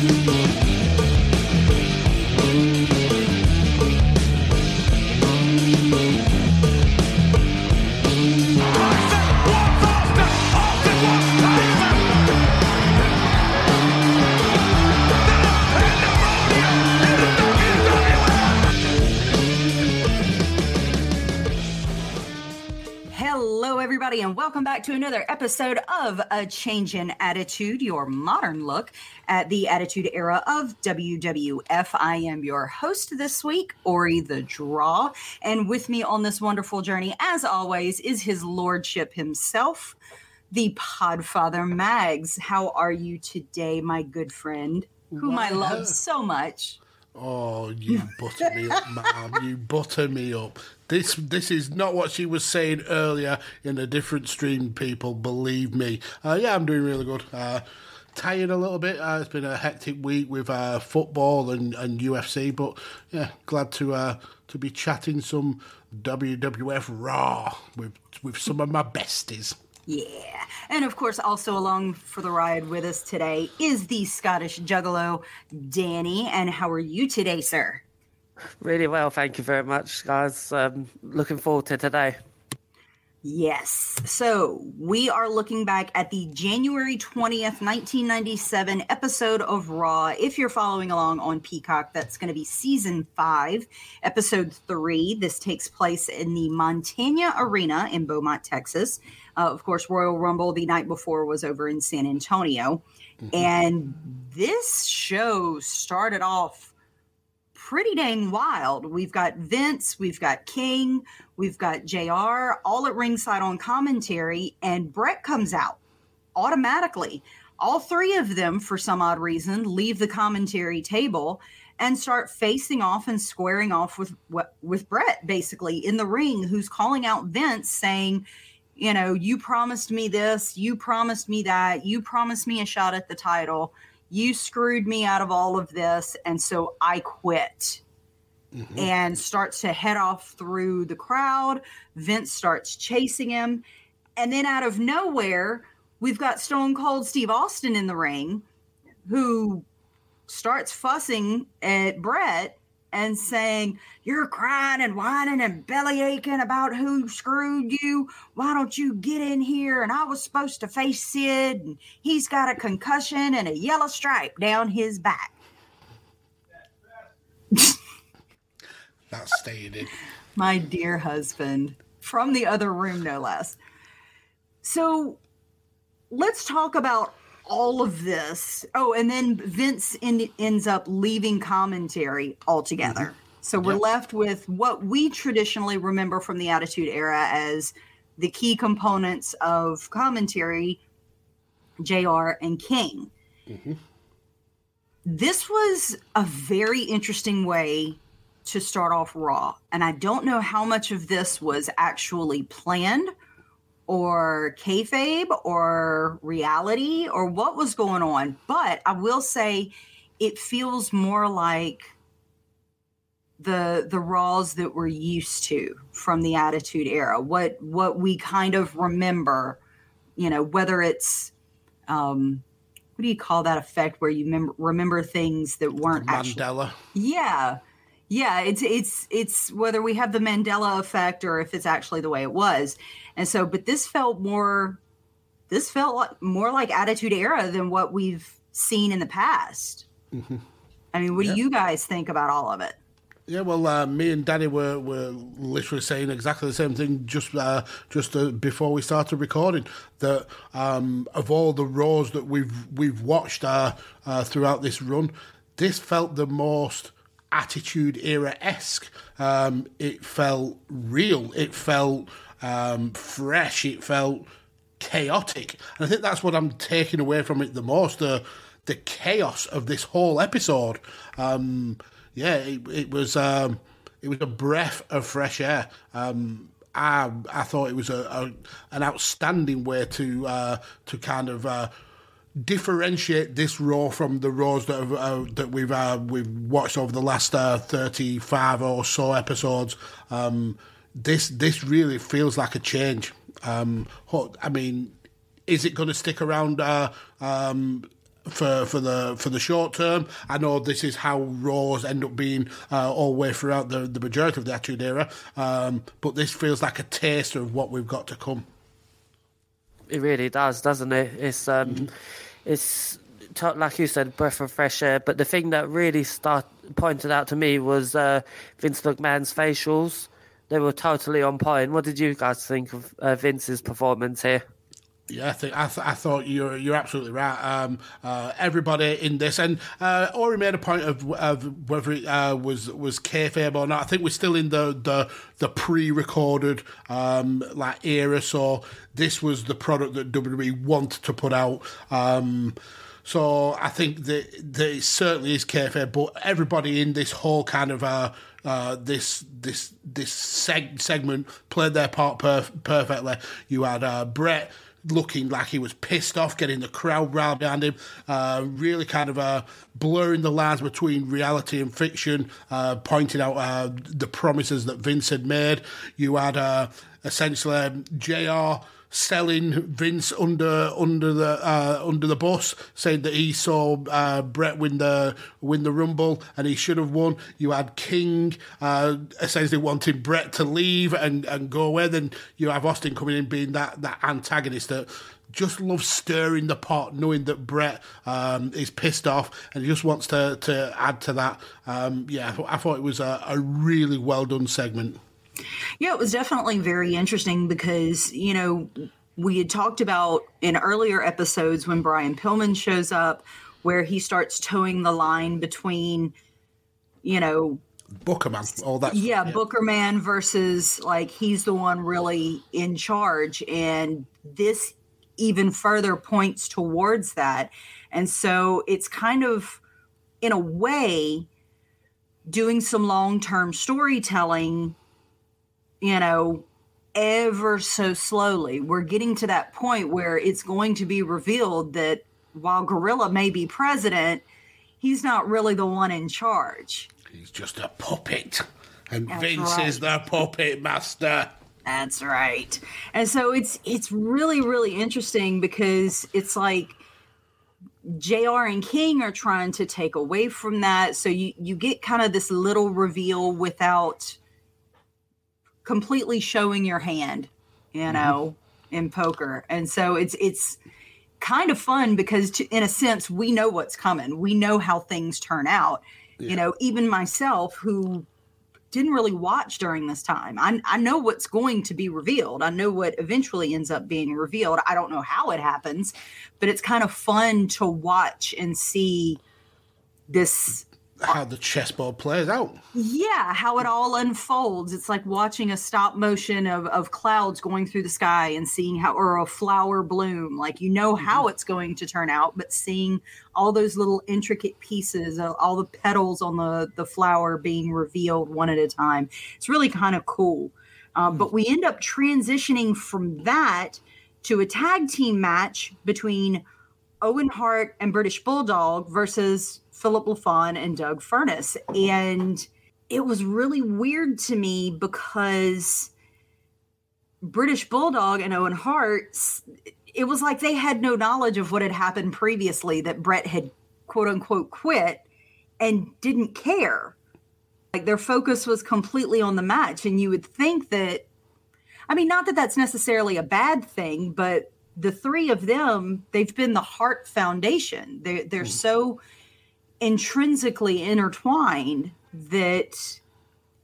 Hello, everybody, and welcome back to another episode of A Change in Attitude, your modern look at the Attitude Era of WWF. I am your host this week, Ori the Draw, and with me on this wonderful journey, as always, is his lordship himself, the Podfather Mags. How are you today, my good friend, whom I love so much? Oh, you butter me up, ma'am. You butter me up. This this is not what she was saying earlier in a different stream, people. Believe me. Uh, yeah, I'm doing really good. Uh, tired a little bit. Uh, it's been a hectic week with uh, football and, and UFC, but yeah, glad to uh, to be chatting some WWF Raw with with some of my besties. Yeah. And of course, also along for the ride with us today is the Scottish Juggalo, Danny. And how are you today, sir? Really well, thank you very much, guys. Um, looking forward to today. Yes. So we are looking back at the January 20th, 1997 episode of Raw. If you're following along on Peacock, that's going to be season five, episode three. This takes place in the Montana Arena in Beaumont, Texas. Uh, of course, Royal Rumble the night before was over in San Antonio. Mm-hmm. And this show started off pretty dang wild. We've got Vince, we've got King, we've got JR all at ringside on commentary, and Bret comes out automatically. All three of them, for some odd reason, leave the commentary table and start facing off and squaring off with with Bret basically in the ring, who's calling out Vince saying, you know, you promised me this, you promised me that, you promised me a shot at the title you screwed me out of all of this and so i quit. Mm-hmm. and starts to head off through the crowd. Vince starts chasing him. And then out of nowhere we've got stone cold steve austin in the ring who starts fussing at bret and saying, You're crying and whining and belly aching about who screwed you. Why don't you get in here? And I was supposed to face Sid, and he's got a concussion and a yellow stripe down his back. That's stated. My dear husband, from the other room, no less. So let's talk about all of this. Oh, and then Vince in, ends up leaving commentary altogether. Mm-hmm. So we're yep. left with what we traditionally remember from the Attitude Era as the key components of commentary JR and King. Mm-hmm. This was a very interesting way to start off Raw. And I don't know how much of this was actually planned or kayfabe or reality or what was going on. But I will say it feels more like the the raws that we're used to from the attitude era what what we kind of remember you know whether it's um what do you call that effect where you mem- remember things that weren't Mandela. Actually, yeah, yeah. It's it's it's whether we have the Mandela effect or if it's actually the way it was. And so, but this felt more. This felt like, more like Attitude Era than what we've seen in the past. Mm-hmm. I mean, what yep. do you guys think about all of it? Yeah, well, uh, me and Danny were, were literally saying exactly the same thing just uh, just uh, before we started recording. That um, of all the Raws that we've we've watched uh, uh, throughout this run, this felt the most Attitude Era esque. Um, it felt real. It felt um, fresh. It felt chaotic, and I think that's what I'm taking away from it the most. The the chaos of this whole episode. Um, yeah, it, it was um, it was a breath of fresh air. Um, I I thought it was a, a an outstanding way to uh, to kind of. Uh, differentiate this raw from the raws that have, uh, that we've uh, we've watched over the last uh, thirty five or so episodes. Um, this this really feels like a change. Um, I mean, is it going to stick around? Uh, um, for for the for the short term. I know this is how Raws end up being uh, all the way throughout the, the majority of the Attitude Era, um, but this feels like a taster of what we've got to come. It really does, doesn't it? It's um, mm-hmm. it's like you said, breath of fresh air. But the thing that really start pointed out to me was uh, Vince McMahon's facials. They were totally on point. What did you guys think of uh, Vince's performance here? Yeah, I think I, th- I thought you're you're absolutely right. Um, uh, everybody in this, and uh, Ori made a point of, of whether it uh, was was kayfabe or not. I think we're still in the the, the pre-recorded um, like era, so this was the product that WWE wanted to put out. Um, so I think that, that it certainly is kayfabe, but everybody in this whole kind of uh, uh, this this this seg- segment played their part perf- perfectly. You had uh, Bret looking like he was pissed off, getting the crowd round behind him, uh, really kind of uh, blurring the lines between reality and fiction, uh, pointing out uh, the promises that Vince had made. You had uh, essentially um, JR selling Vince under under the uh, under the bus, saying that he saw uh, Bret win the win the Rumble and he should have won. You had King uh, essentially wanting Bret to leave and, and go away. Then you have Austin coming in being that that antagonist that just loves stirring the pot, knowing that Bret um, is pissed off and he just wants to, to add to that. Um, yeah, I thought it was a, a really well done segment. Yeah, it was definitely very interesting because, you know, we had talked about in earlier episodes when Brian Pillman shows up, where he starts towing the line between, you know, Bookerman, all that. Yeah, yeah, Bookerman versus like he's the one really in charge. And this even further points towards that. And so it's kind of, in a way, doing some long term storytelling you know, ever so slowly. We're getting to that point where it's going to be revealed that while Gorilla may be president, he's not really the one in charge. He's just a puppet. And That's Vince right. is the puppet master. That's right. And so it's it's really really interesting because it's like JR and King are trying to take away from that. So you you get kind of this little reveal without completely showing your hand, you mm-hmm. know, mm-hmm. in poker. And so it's it's kind of fun because to, in a sense we know what's coming. We know how things turn out. Yeah. You know, even myself who didn't really watch during this time. I, I know what's going to be revealed. I know what eventually ends up being revealed. I don't know how it happens, but it's kind of fun to watch and see this how the chessboard plays out. Yeah, how it all unfolds. It's like watching a stop motion of, of clouds going through the sky and seeing how, or a flower bloom. Like you know how Mm-hmm. it's going to turn out, but seeing all those little intricate pieces, uh, all the petals on the, the flower being revealed one at a time. It's really kind of cool. Um, But we end up transitioning from that to a tag team match between Owen Hart and British Bulldog versus Phillip LaFon and Doug Furnas. And it was really weird to me because British Bulldog and Owen Hart, it was like they had no knowledge of what had happened previously, that Bret had quote unquote quit and didn't care. Like their focus was completely on the match. And you would think that, I mean, not that that's necessarily a bad thing, but the three of them, they've been the Hart Foundation. They're, they're so intrinsically intertwined that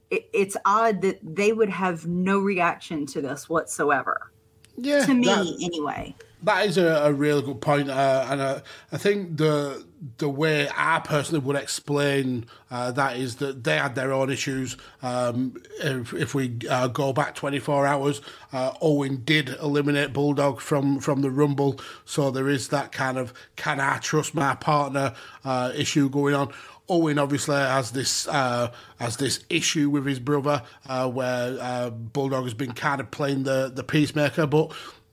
it, it's odd that they would have no reaction to this whatsoever. Yeah, To me, that- anyway. That is a, a really good point, uh, and uh, I think the the way I personally would explain uh, that is that they had their own issues. Um, if, if we uh, go back 24 hours, uh, Owen did eliminate Bulldog from from the Rumble, so there is that kind of can I trust my partner uh, issue going on. Owen obviously has this uh, has this issue with his brother, uh, where uh, Bulldog has been kind of playing the the peacemaker, but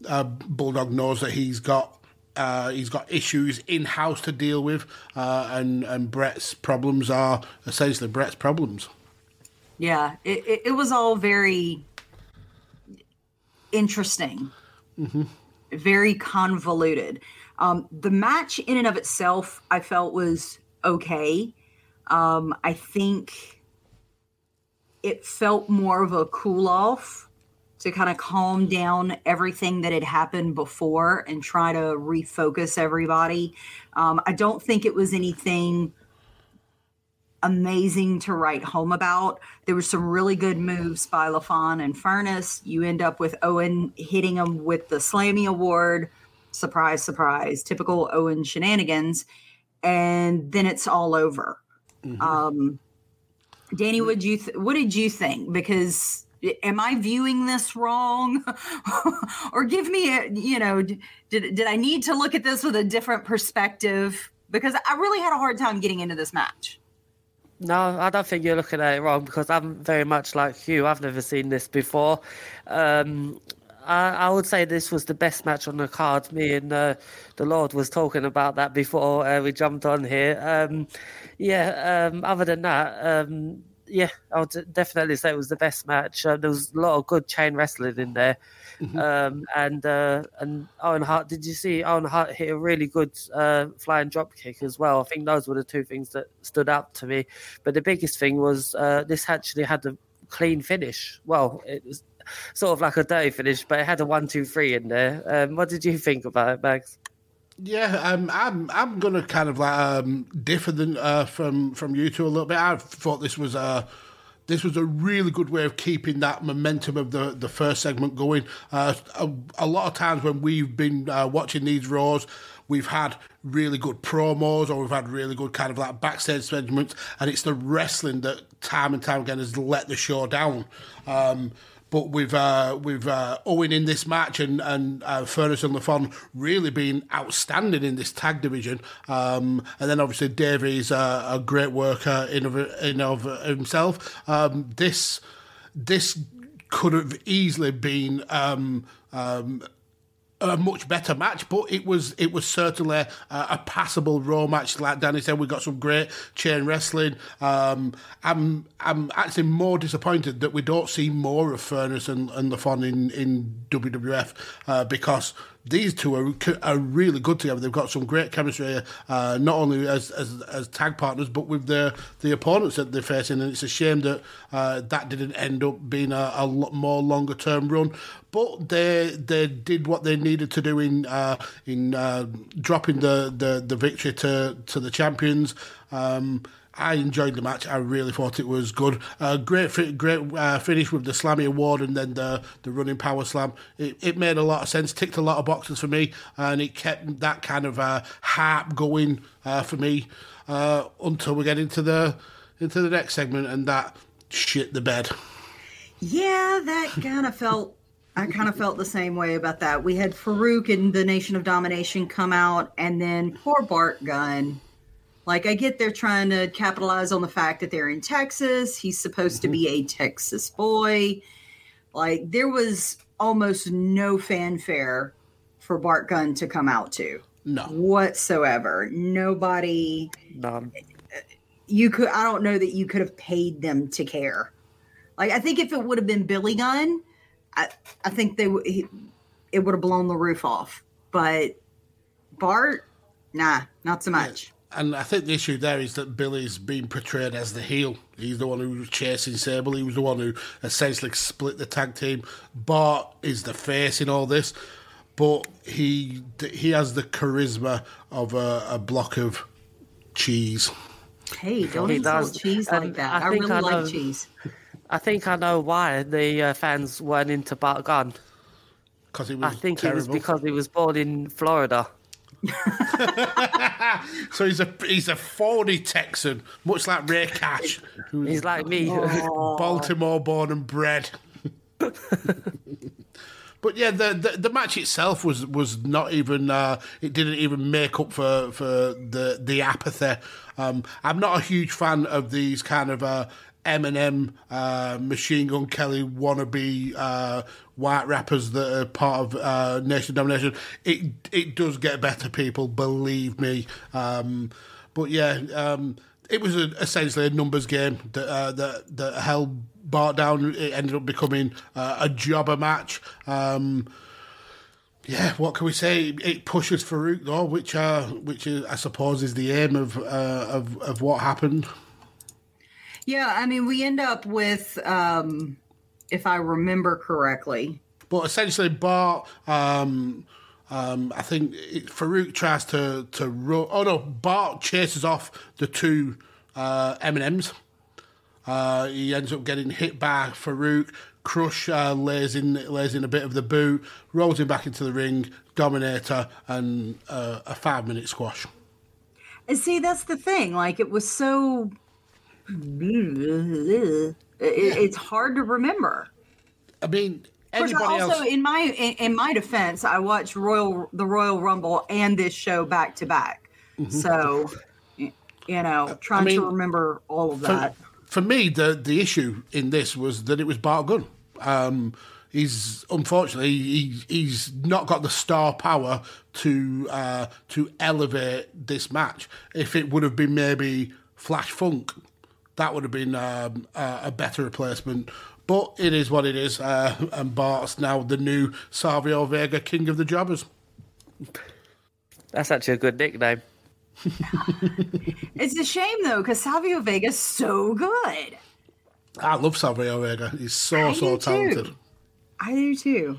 uh, Bulldog knows that he's got uh, he's got issues in house to deal with, uh, and and Bret's problems are essentially Bret's problems. Yeah, it, it, it was all very interesting, very convoluted. Um, the match in and of itself, I felt was okay. Um, I think it felt more of a cool off to kind of calm down everything that had happened before and try to refocus everybody. Um, I don't think it was anything amazing to write home about. There were some really good moves by LaFon and Furnas. You end up with Owen hitting him with the Slammy Award. Surprise, surprise. Typical Owen shenanigans. And then it's all over. Um, Danny, what you th- what did you think? Because am I viewing this wrong, or give me a you know did did I need to look at this with a different perspective? Because I really had a hard time getting into this match. No, I don't think you're looking at it wrong because I'm very much like you. I've never seen this before. Um, I, I would say this was the best match on the card. Me and uh, the Lord was talking about that before uh, we jumped on here. Um, yeah, um, other than that, um, yeah, I would definitely say it was the best match. Uh, there was a lot of good chain wrestling in there. Um, and uh, and Owen Hart, did you see Owen Hart hit a really good uh, flying drop kick as well? I think those were the two things that stood out to me. But the biggest thing was uh, this actually had a clean finish. Well, it was sort of like a dirty finish, but it had a one, two, three in there. Um, what did you think about it, Max? Yeah, um, I'm I'm gonna kind of like um, differ than uh, from from you two a little bit. I thought this was a this was a really good way of keeping that momentum of the the first segment going. Uh, a, a lot of times when we've been uh, watching these Raws, we've had really good promos or we've had really good kind of like backstage segments, and it's the wrestling that time and time again has let the show down. Um, but with uh, with uh, Owen in this match and and uh, Furnas and LaFon really being outstanding in this tag division, um, and then obviously Davey's uh, a great worker in of, in of himself. Um, this this could have easily been. Um, um, a much better match, but it was it was certainly a, a passable Raw match. Like Danny said, we got some great chain wrestling. Um, I'm I'm actually more disappointed that we don't see more of Furnas and, and LaFon in in WWF uh, because these two are are really good together. They've got some great chemistry, uh, not only as, as as tag partners, but with the the opponents that they're facing. And it's a shame that uh, that didn't end up being a, a more longer term run. But they they did what they needed to do in uh, in uh, dropping the, the, the victory to to the champions. Um, I enjoyed the match. I really thought it was good. Uh, great, fi- great uh, finish with the Slammy Award and then the the running power slam. It, it made a lot of sense. Ticked a lot of boxes for me, and it kept that kind of uh, harp going uh, for me uh, until we get into the into the next segment, and that shit the bed. Yeah, that kind of felt. I kind of felt the same way about that. We had Farouk and the Nation of Domination come out, and then poor Bart Gunn like, I get they're trying to capitalize on the fact that they're in Texas. He's supposed mm-hmm. to be a Texas boy. Like, there was almost no fanfare for Bart Gunn to come out to. No. Whatsoever. Nobody. None. You could, I don't know that you could have paid them to care. Like, I think if it would have been Billy Gunn, I, I think they would, it would have blown the roof off. But Bart, nah, not so much. Yeah and I think the issue there is that Billy's being portrayed as the heel. He's the one who was chasing Sable. He was the one who essentially split the tag team. Bart is the face in all this, but he he has the charisma of a, a block of cheese. Hey, don't he insult cheese like that. I, I really I like cheese. I think I know why the uh, fans weren't into Bart Gunn. Because he was. I think terrible. it was because he was born in Florida. so he's a he's a 40 Texan, much like Ray Cash. He's like me, Baltimore born and bred. but yeah, the, the, the match itself was was not even uh, it didn't even make up for for the the apathy. Um, I'm not a huge fan of these kind of uh, MNM, uh, Machine Gun Kelly wannabe uh, white rappers that are part of uh, Nation Domination. It it does get better, people. Believe me. Um, but yeah, um, it was a, essentially a numbers game that uh, that that held Bart down. It ended up becoming uh, a jobber match. Um, yeah, what can we say? It pushes Farouk though, which uh, which is, I suppose is the aim of uh, of of what happened. Yeah, I mean, we end up with, um, if I remember correctly. But essentially, Bart, um, um, I think it, Farouk tries to to run. Oh no, Bart chases off the two uh, M&Ms. Uh, he ends up getting hit by Farouk. Crush uh, lays in lays in a bit of the boot, rolls him back into the ring. Dominator and uh, a five minute squash. And see, that's the thing. Like it was so it, it's hard to remember. I mean, anybody also else... in my in, in, my defense, I watched Royal the Royal Rumble and this show back to back. Mm-hmm. So, you know, trying I mean, to remember all of that. For, for, me, the the issue in this was that it was Bart Gunn. Um, he's unfortunately he, he's not got the star power to uh, to elevate this match. If it would have been maybe Flash Funk that would have been um, a better replacement. But it is what it is, uh, and Bart's now the new Savio Vega, King of the Jobbers. That's actually a good nickname. it's a shame though, because Savio Vega's so good. I love Savio Vega. He's so I so talented. Too. I do too.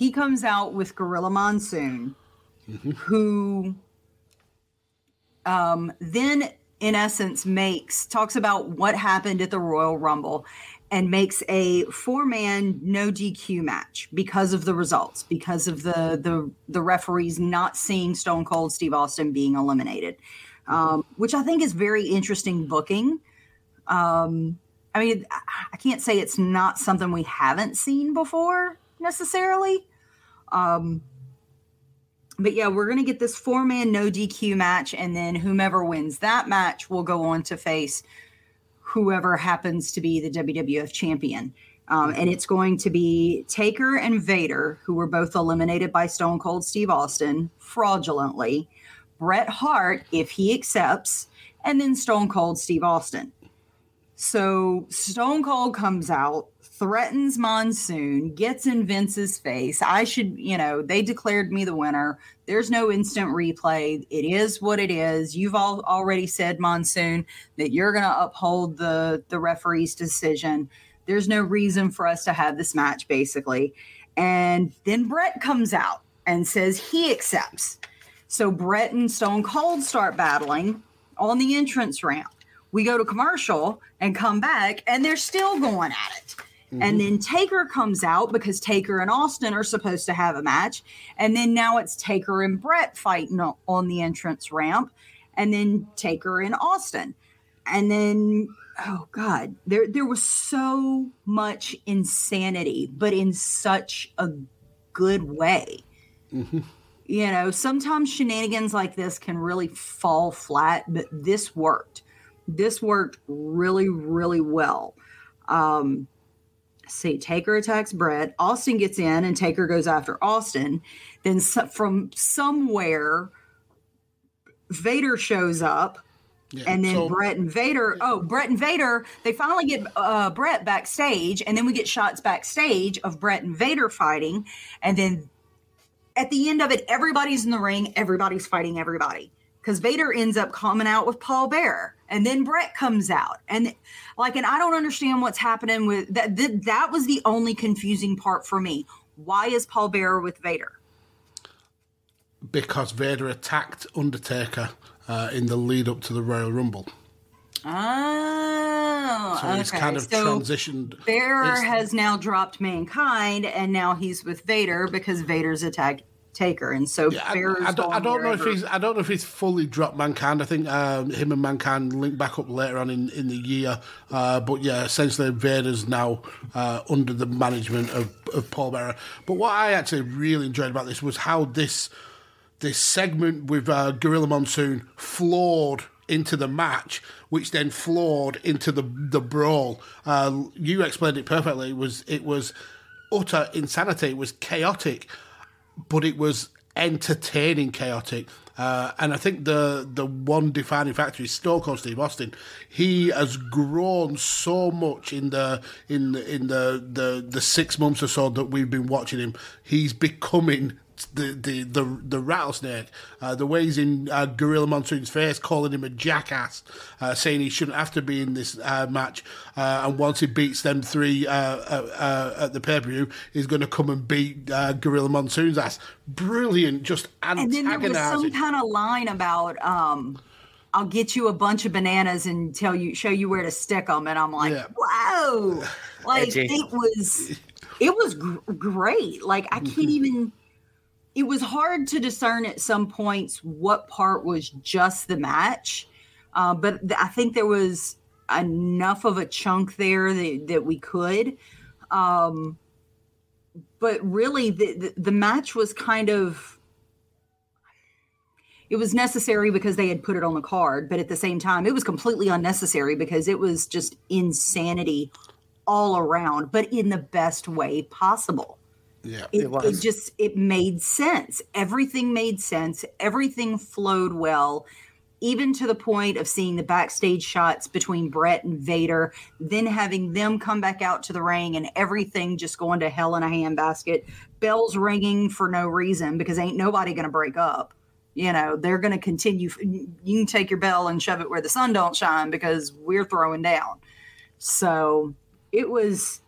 He comes out with Gorilla Monsoon, who um, then in essence makes talks about what happened at the Royal Rumble and makes a four man no DQ match because of the results, because of the the the referees not seeing Stone Cold Steve Austin being eliminated, um, which I think is very interesting booking. Um, I mean, I can't say it's not something we haven't seen before necessarily. Um, but yeah, we're going to get this four man no DQ match, and then whomever wins that match will go on to face whoever happens to be the WWF champion. Um, and it's going to be Taker and Vader, who were both eliminated by Stone Cold Steve Austin fraudulently, Bret Hart, if he accepts, and then Stone Cold Steve Austin. So Stone Cold comes out, threatens Monsoon, gets in Vince's face. I should, you know, they declared me the winner. There's no instant replay. It is what it is. You've all already said, Monsoon, that you're going to uphold the the referee's decision. There's no reason for us to have this match, basically. And then Bret comes out and says he accepts. So Bret and Stone Cold start battling on the entrance ramp. We go to commercial and come back, and they're still going at it. And then Taker comes out because Taker and Austin are supposed to have a match. And then now it's Taker and Bret fighting on the entrance ramp. And then Taker and Austin. And then, oh God, there, there was so much insanity, but in such a good way. You know, sometimes shenanigans like this can really fall flat, but this worked. This worked really, really well. Um, see, Taker attacks Bret. Austin gets in, and Taker goes after Austin. Then so- from somewhere, Vader shows up, Yeah, and then so- Bret and Vader. Oh, Bret and Vader. They finally get uh, Bret backstage, and then we get shots backstage of Bret and Vader fighting, and then at the end of it, everybody's in the ring. Everybody's fighting everybody because Vader ends up coming out with Paul Bear, and then Bret comes out, and like, and I don't understand what's happening with that. That, that was the only confusing part for me. Why is Paul Bear with Vader? because Vader attacked Undertaker uh, in the lead up to the Royal Rumble. Oh, So he's kind of so transitioned. Bear It's- has now dropped mankind, and now he's with Vader because Vader's attacked Taker, and so I, Bear's I don't, I don't know if he's I don't know if he's fully dropped mankind. I think um, him and mankind link back up later on in, in the year. Uh, but yeah, essentially Vader's now uh, under the management of, of Paul Bearer. But what I actually really enjoyed about this was how this this segment with uh, Gorilla Monsoon floored into the match, which then floored into the the brawl. Uh, you explained it perfectly. It was it was utter insanity. It was chaotic but it was entertaining chaotic. Uh, and I think the the one defining factor is Stone Cold Steve Austin. He has grown so much in the in the, in the, the the six months or so that we've been watching him. He's becoming the the the, the rattlesnake. Uh, the way he's in uh, Gorilla Monsoon's face, calling him a jackass, uh, saying he shouldn't have to be in this uh, match. Uh, and once he beats them three uh, uh, uh, at the pay per view, he's going to come and beat uh, Gorilla Monsoon's ass. Brilliant, just and then there was some kind of line about um I'll get you a bunch of bananas and tell you show you where to stick them and I'm like Yeah. whoa like Edgy. it was it was gr- great like I can't even it was hard to discern at some points what part was just the match uh, but th- I think there was enough of a chunk there that, that we could um but really the, the the match was kind of it was necessary because they had put it on the card, but at the same time, it was completely unnecessary because it was just insanity all around, but in the best way possible. Yeah, It, It it, just it made sense. Everything made sense. Everything flowed well, even to the point of seeing the backstage shots between Bret and Vader, then having them come back out to the ring and everything just going to hell in a handbasket. Bells ringing for no reason because ain't nobody going to break up. You know, they're going to continue. You can take your bell and shove it where the sun don't shine because we're throwing down. So it was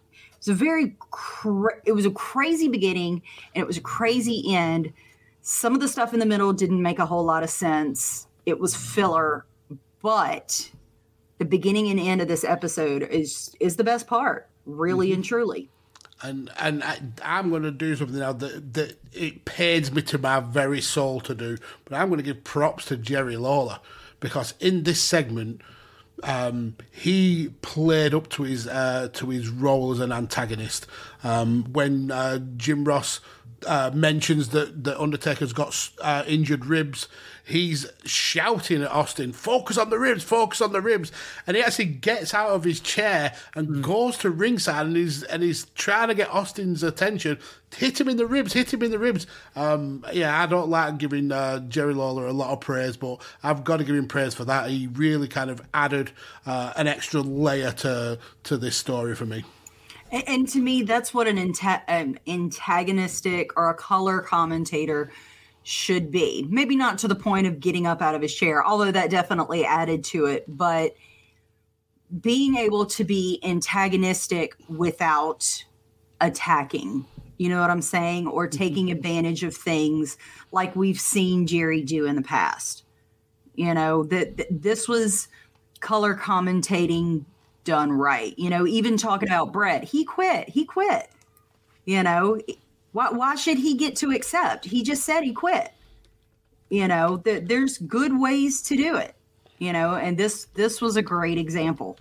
was a very cra- it was a crazy beginning and it was a crazy end. Some of the stuff in the middle didn't make a whole lot of sense. It was filler, but the beginning and end of this episode is is the best part, really mm-hmm. and truly. and and I, I'm going to do something now that that it pains me to my very soul to do, but I'm going to give props to Jerry Lawler because in this segment, um, he played up to his uh, to his role as an antagonist. Um, when uh, Jim Ross uh, mentions that the Undertaker's got uh, injured ribs, he's shouting at Austin, "Focus on the ribs! Focus on the ribs!" And he actually gets out of his chair and goes to ringside, and he's and he's trying to get Austin's attention. Hit him in the ribs! Hit him in the ribs! Um, yeah, I don't like giving uh, Jerry Lawler a lot of praise, but I've got to give him praise for that. He really kind of added uh, an extra layer to to this story for me. And, and to me, that's what an, anta- an antagonistic or a color commentator should be. Maybe not to the point of getting up out of his chair, although that definitely added to it, but being able to be antagonistic without attacking. You know what I'm saying? Or mm-hmm. taking advantage of things like we've seen Jerry do in the past. You know, that that this was color commentating done right. You know, even talking about Bret, he quit. He quit. You know, why why should he get to accept? He just said he quit. You know, that there's good ways to do it. You know, and this this was a great example.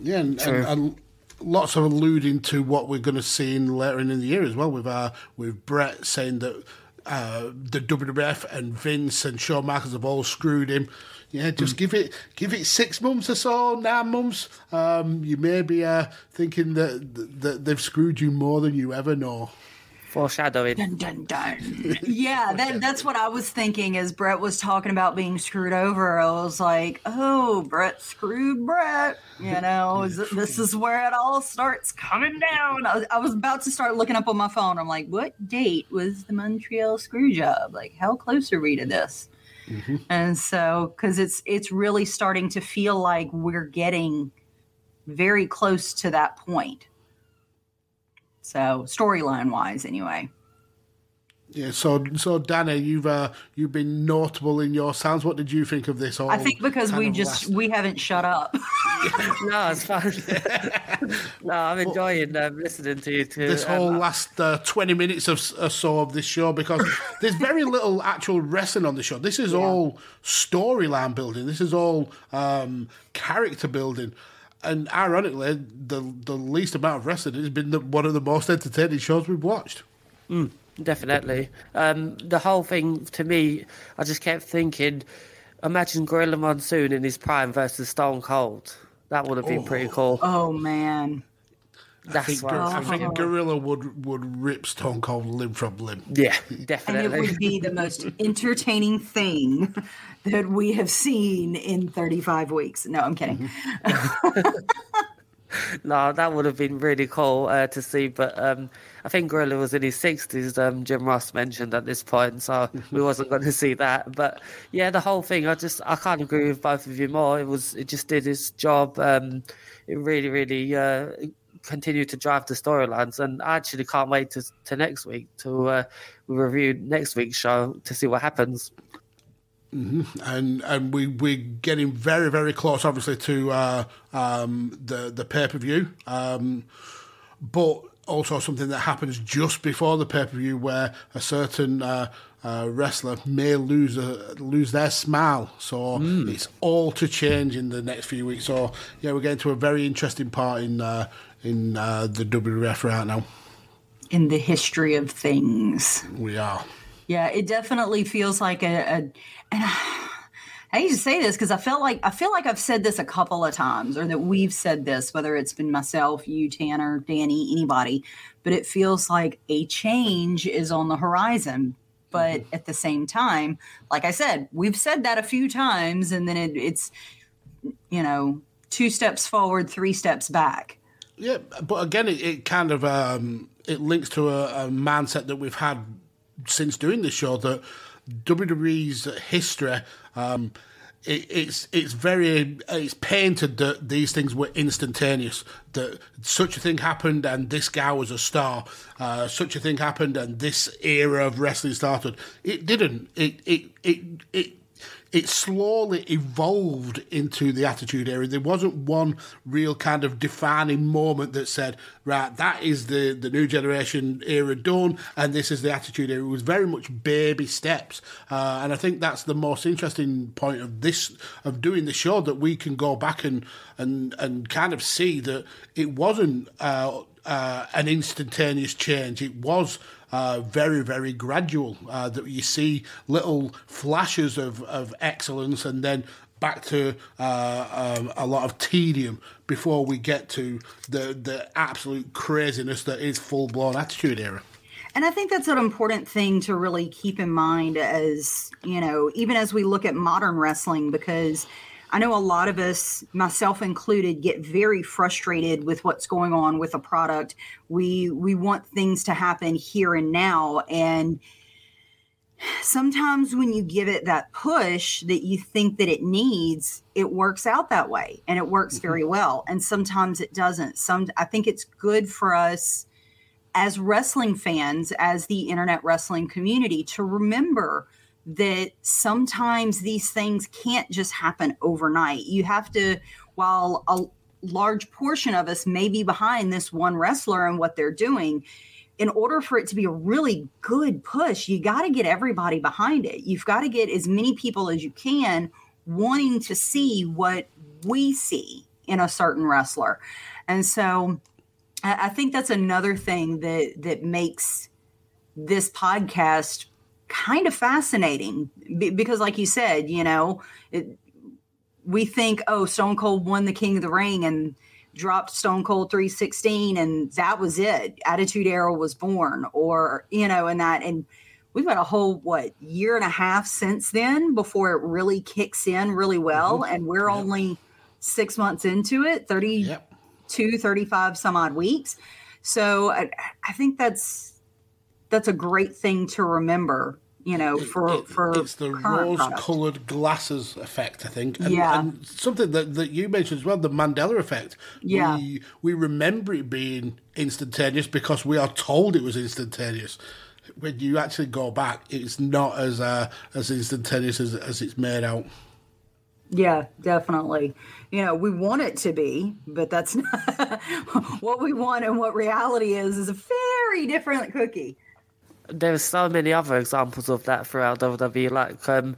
Yeah, and, True. and, and lots of alluding to what we're going to see in later in the year as well. With uh, with Bret saying that uh, the WWF and Vince and Shawn Michaels have all screwed him. Yeah, just give it give it six months or so, nine months. Um, you may be uh, thinking that that they've screwed you more than you ever know. Foreshadowing. Dun, dun, dun. yeah, that, that's what I was thinking as Bret was talking about being screwed over. I was like, oh, Bret screwed Bret. You know, is it- this is where it all starts coming down. I was, I was about to start looking up on my phone. I'm like, what date was the Montreal screw job? Like, how close are we to this? Mm-hmm. And so, because it's it's really starting to feel like we're getting very close to that point. So, storyline wise, anyway. Yeah, so so Danny, you've uh, you've been notable in your sounds. What did you think of this? All I think because we just last- we haven't shut up. no, it's fun. no, I'm enjoying um, listening to you too. this Um, whole last uh, 20 minutes of, or so of this show because there's very little actual wrestling on the show. This is all storyline building. This is all um, character building. And ironically, the the least amount of wrestling has been the, one of the most entertaining shows we've watched. Definitely. Um, the whole thing to me, I just kept thinking, imagine Gorilla Monsoon in his prime versus Stone Cold. That would have been pretty cool. oh man. I That's think, what I I'm think thinking. Gorilla would, would rip Stone Cold limb from limb. Yeah, definitely. And it would be the most entertaining thing that we have seen in 35 weeks. No, I'm kidding. No, that would have been really cool uh, to see. But um, I think Gorilla was in his sixties. Um, Jim Ross mentioned at this point, so we wasn't going to see that. But yeah, the whole thing, I just I can't agree with both of you more. It was it just did its job. Um, it really, really uh, continued to drive the storylines, and I actually can't wait to to next week to uh, review next week's show to see what happens. and and we we're getting very very close, obviously, to uh, um, the the pay per view, um, but also something that happens just before the pay per view, where a certain uh, uh, wrestler may lose a, lose their smile. So it's all to change in the next few weeks. So yeah, we're getting to a very interesting part in uh, in uh, the WWF right now. In the history of things. We are. Yeah, it definitely feels like a, a and I, hate to say this because I felt like I feel like I've said this a couple of times, or that we've said this, whether it's been myself, you, Tanner, Danny, anybody, but it feels like a change is on the horizon. But mm-hmm. at the same time, like I said, we've said that a few times, and then it, it's you know two steps forward, three steps back. Yeah, but again, it, it kind of um, it links to a, a mindset that we've had since doing this show that WWE's history. Um, it, it's it's very it's painted that these things were instantaneous. That such a thing happened and this guy was a star. Uh, such a thing happened and this era of wrestling started. It didn't. It it it it it slowly evolved into the Attitude Era. There wasn't one real kind of defining moment that said, right, that is the, the new generation era done, and this is the Attitude Era. It was very much baby steps, uh, and I think that's the most interesting point of this of doing the show that we can go back and and and kind of see that it wasn't. Uh, uh, an instantaneous change. It was uh, very, very gradual. Uh, that you see little flashes of, of excellence and then back to uh, um, a lot of tedium before we get to the, the absolute craziness that is full blown Attitude Era. And I think that's an important thing to really keep in mind as, you know, even as we look at modern wrestling, because I know a lot of us, myself included, get very frustrated with what's going on with a product. We we want things to happen here and now and sometimes when you give it that push that you think that it needs, it works out that way and it works mm-hmm. very well. And sometimes it doesn't. Some I think it's good for us as wrestling fans, as the internet wrestling community to remember that sometimes these things can't just happen overnight. You have to, while a large portion of us may be behind this one wrestler and what they're doing, in order for it to be a really good push, you got to get everybody behind it. You've got to get as many people as you can wanting to see what we see in a certain wrestler. And so I think that's another thing that that makes this podcast kind of fascinating because, like you said, you know, it, we think, oh, Stone Cold won the King of the Ring and dropped Stone Cold 316, and that was it. Attitude Era was born, or, you know, and that, and we've got a whole, what, year and a half since then before it really kicks in really well. Mm-hmm. And we're yep. only six months into it 32, yep. 35 some odd weeks. So I, I think that's that's a great thing to remember you know, for it, for it's the rose-colored glasses effect, I think. And, yeah, and something that, that you mentioned as well, the Mandela effect. Yeah, we, we remember it being instantaneous because we are told it was instantaneous. When you actually go back, it's not as uh, as instantaneous as, as it's made out. Yeah, definitely. You know, we want it to be, but that's not what we want and what reality is is a very different cookie there's so many other examples of that throughout WWE. Like um,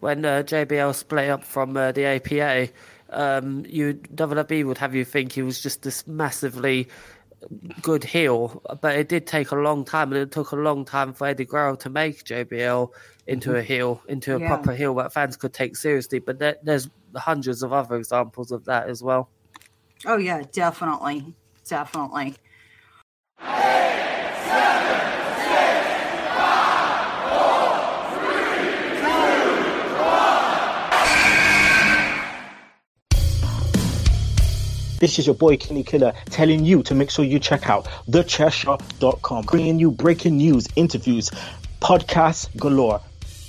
when uh, JBL split up from uh, the APA, um, you WWE would have you think he was just this massively good heel, but it did take a long time, and it took a long time for Eddie Guerrero to make JBL into mm-hmm. a heel, into a yeah. proper heel that fans could take seriously. But there, there's hundreds of other examples of that as well. Oh yeah, definitely, definitely. This is your boy Kenny Killer telling you to make sure you check out thechairshot.com, bringing you breaking news, interviews, podcasts galore,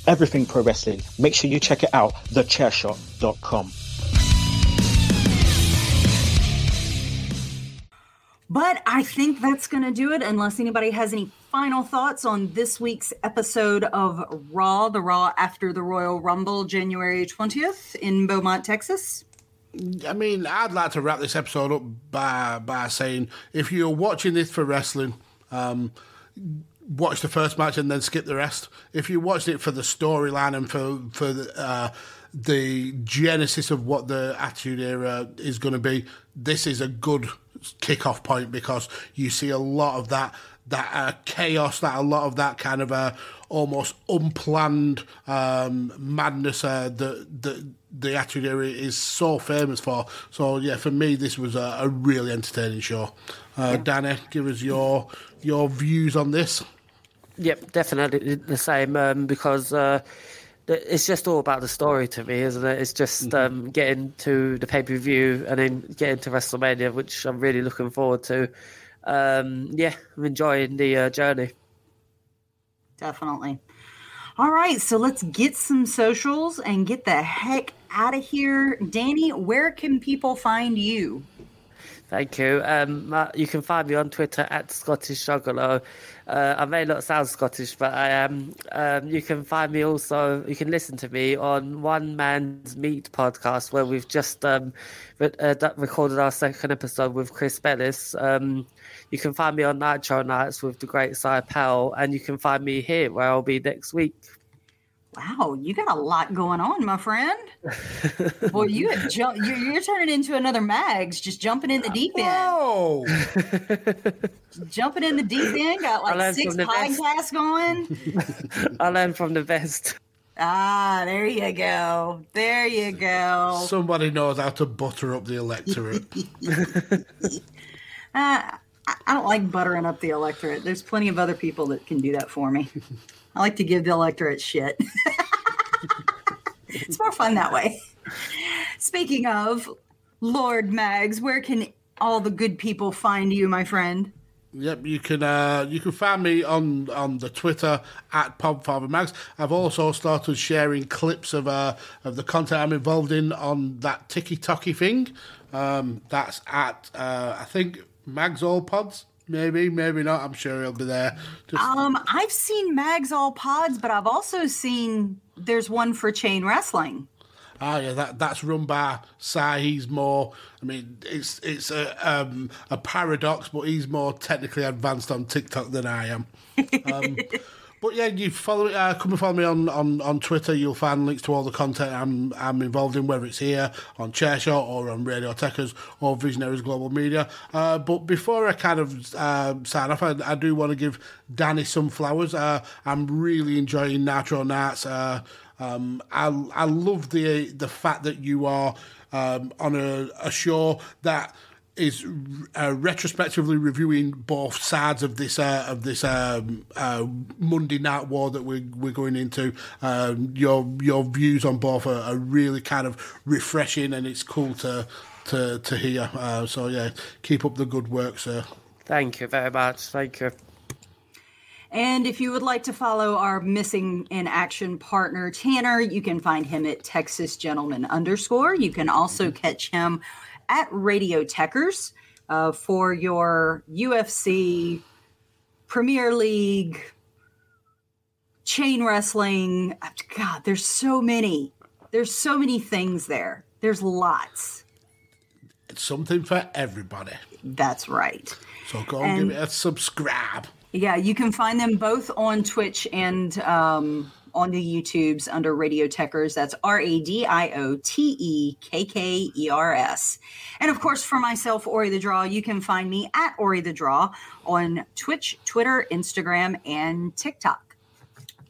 everything pro wrestling. Make sure you check it out, thechairshot.com. But I think that's going to do it unless anybody has any final thoughts on this week's episode of Raw, the Raw after the Royal Rumble, January 20th in Beaumont, Texas. I mean, I'd like to wrap this episode up by by saying if you're watching this for wrestling, um, watch the first match and then skip the rest. If you watched it for the storyline and for for the, uh, the genesis of what the Attitude Era is going to be, this is a good kickoff point because you see a lot of that that uh, chaos, that a lot of that kind of uh, almost unplanned um, madness uh, that that the Attitude Era is so famous for. So yeah, for me, this was a, a really entertaining show. Uh, Danny, give us your your views on this. Yep, definitely the same um, because uh, it's just all about the story to me, isn't it? It's just um, getting to the pay per view and then getting to WrestleMania, which I'm really looking forward to. Um, yeah, I'm enjoying the uh, journey. Definitely. All right, so let's get some socials and get the heck out of here. Danny, where can people find you? Thank you. Um, you can find me on Twitter at Scottish Juggalo. Uh, I may not sound Scottish, but I am. Um, you can find me also. You can listen to me on One Man's Meat podcast, where we've just um, re- uh, recorded our second episode with Chris Bellis. Um, you can find me on Nitro Nights with the Great Cy Powell, and you can find me here where I'll be next week. Wow, you got a lot going on, my friend. well, you have ju- you're, you're turning into another Mags, just jumping in the deep end. Whoa! Jumping in the deep end, got like six from the podcasts going. I learned from the best. Ah, there you go. There you go. Somebody knows how to butter up the electorate. Uh, I don't like buttering up the electorate. There's plenty of other people that can do that for me. I like to give the electorate shit. it's more fun that way. Speaking of Lord Mags, where can all the good people find you, my friend? Yep, you can uh, you can find me on on the Twitter at Podfather Mags. I've also started sharing clips of uh, of the content I'm involved in on that Tiki Toki thing. Um, that's at uh, I think Mags All Pods. Maybe, maybe not. I'm sure he'll be there. Just Um, I've seen Mags All Pods, but I've also seen there's one for chain wrestling. Ah, yeah, that that's run by Sai. He's more. I mean, it's it's a um, a paradox, but he's more technically advanced on TikTok than I am. Um, but yeah, you follow uh, come and follow me on, on, on Twitter. You'll find links to all the content I'm I'm involved in, whether it's here on Chairshot or on Radio Tekkers or Visionaries Global Media. Uh, but before I kind of uh, sign off, I, I do want to give Danny some flowers. Uh, I'm really enjoying Nitro Nights. Uh, um, I I love the the fact that you are um, on a, a show that is uh, retrospectively reviewing both sides of this uh, of this um, uh, Monday Night War that we're we're going into. Um, your your views on both are, are really kind of refreshing, and it's cool to to to hear. Uh, so yeah, keep up the good work, sir. Thank you very much. Thank you. And if you would like to follow our missing in action partner Tanner, you can find him at Texas Gentleman underscore. You can also catch him at Radio Tekkers uh, for your UFC, Premier League, chain wrestling. God, there's so many. There's so many things there. There's lots. It's something for everybody. That's right. So go and, And- give it a subscribe. Yeah, you can find them both on Twitch and um, on the YouTubes under Radio Tekkers. That's R A D I O T E K K E R S. And of course, for myself, Ori the Draw, you can find me at Ori the Draw on Twitch, Twitter, Instagram, and TikTok.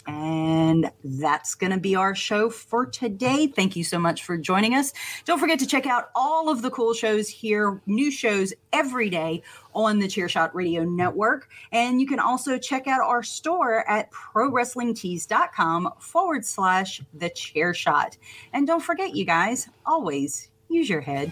And that's going to be our show for today. Thank you so much for joining us. Don't forget to check out all of the cool shows here, new shows every day on the Chairshot Radio Network. And you can also check out our store at prowrestlingtees.com forward slash the chair shot. And don't forget, you guys, always use your head.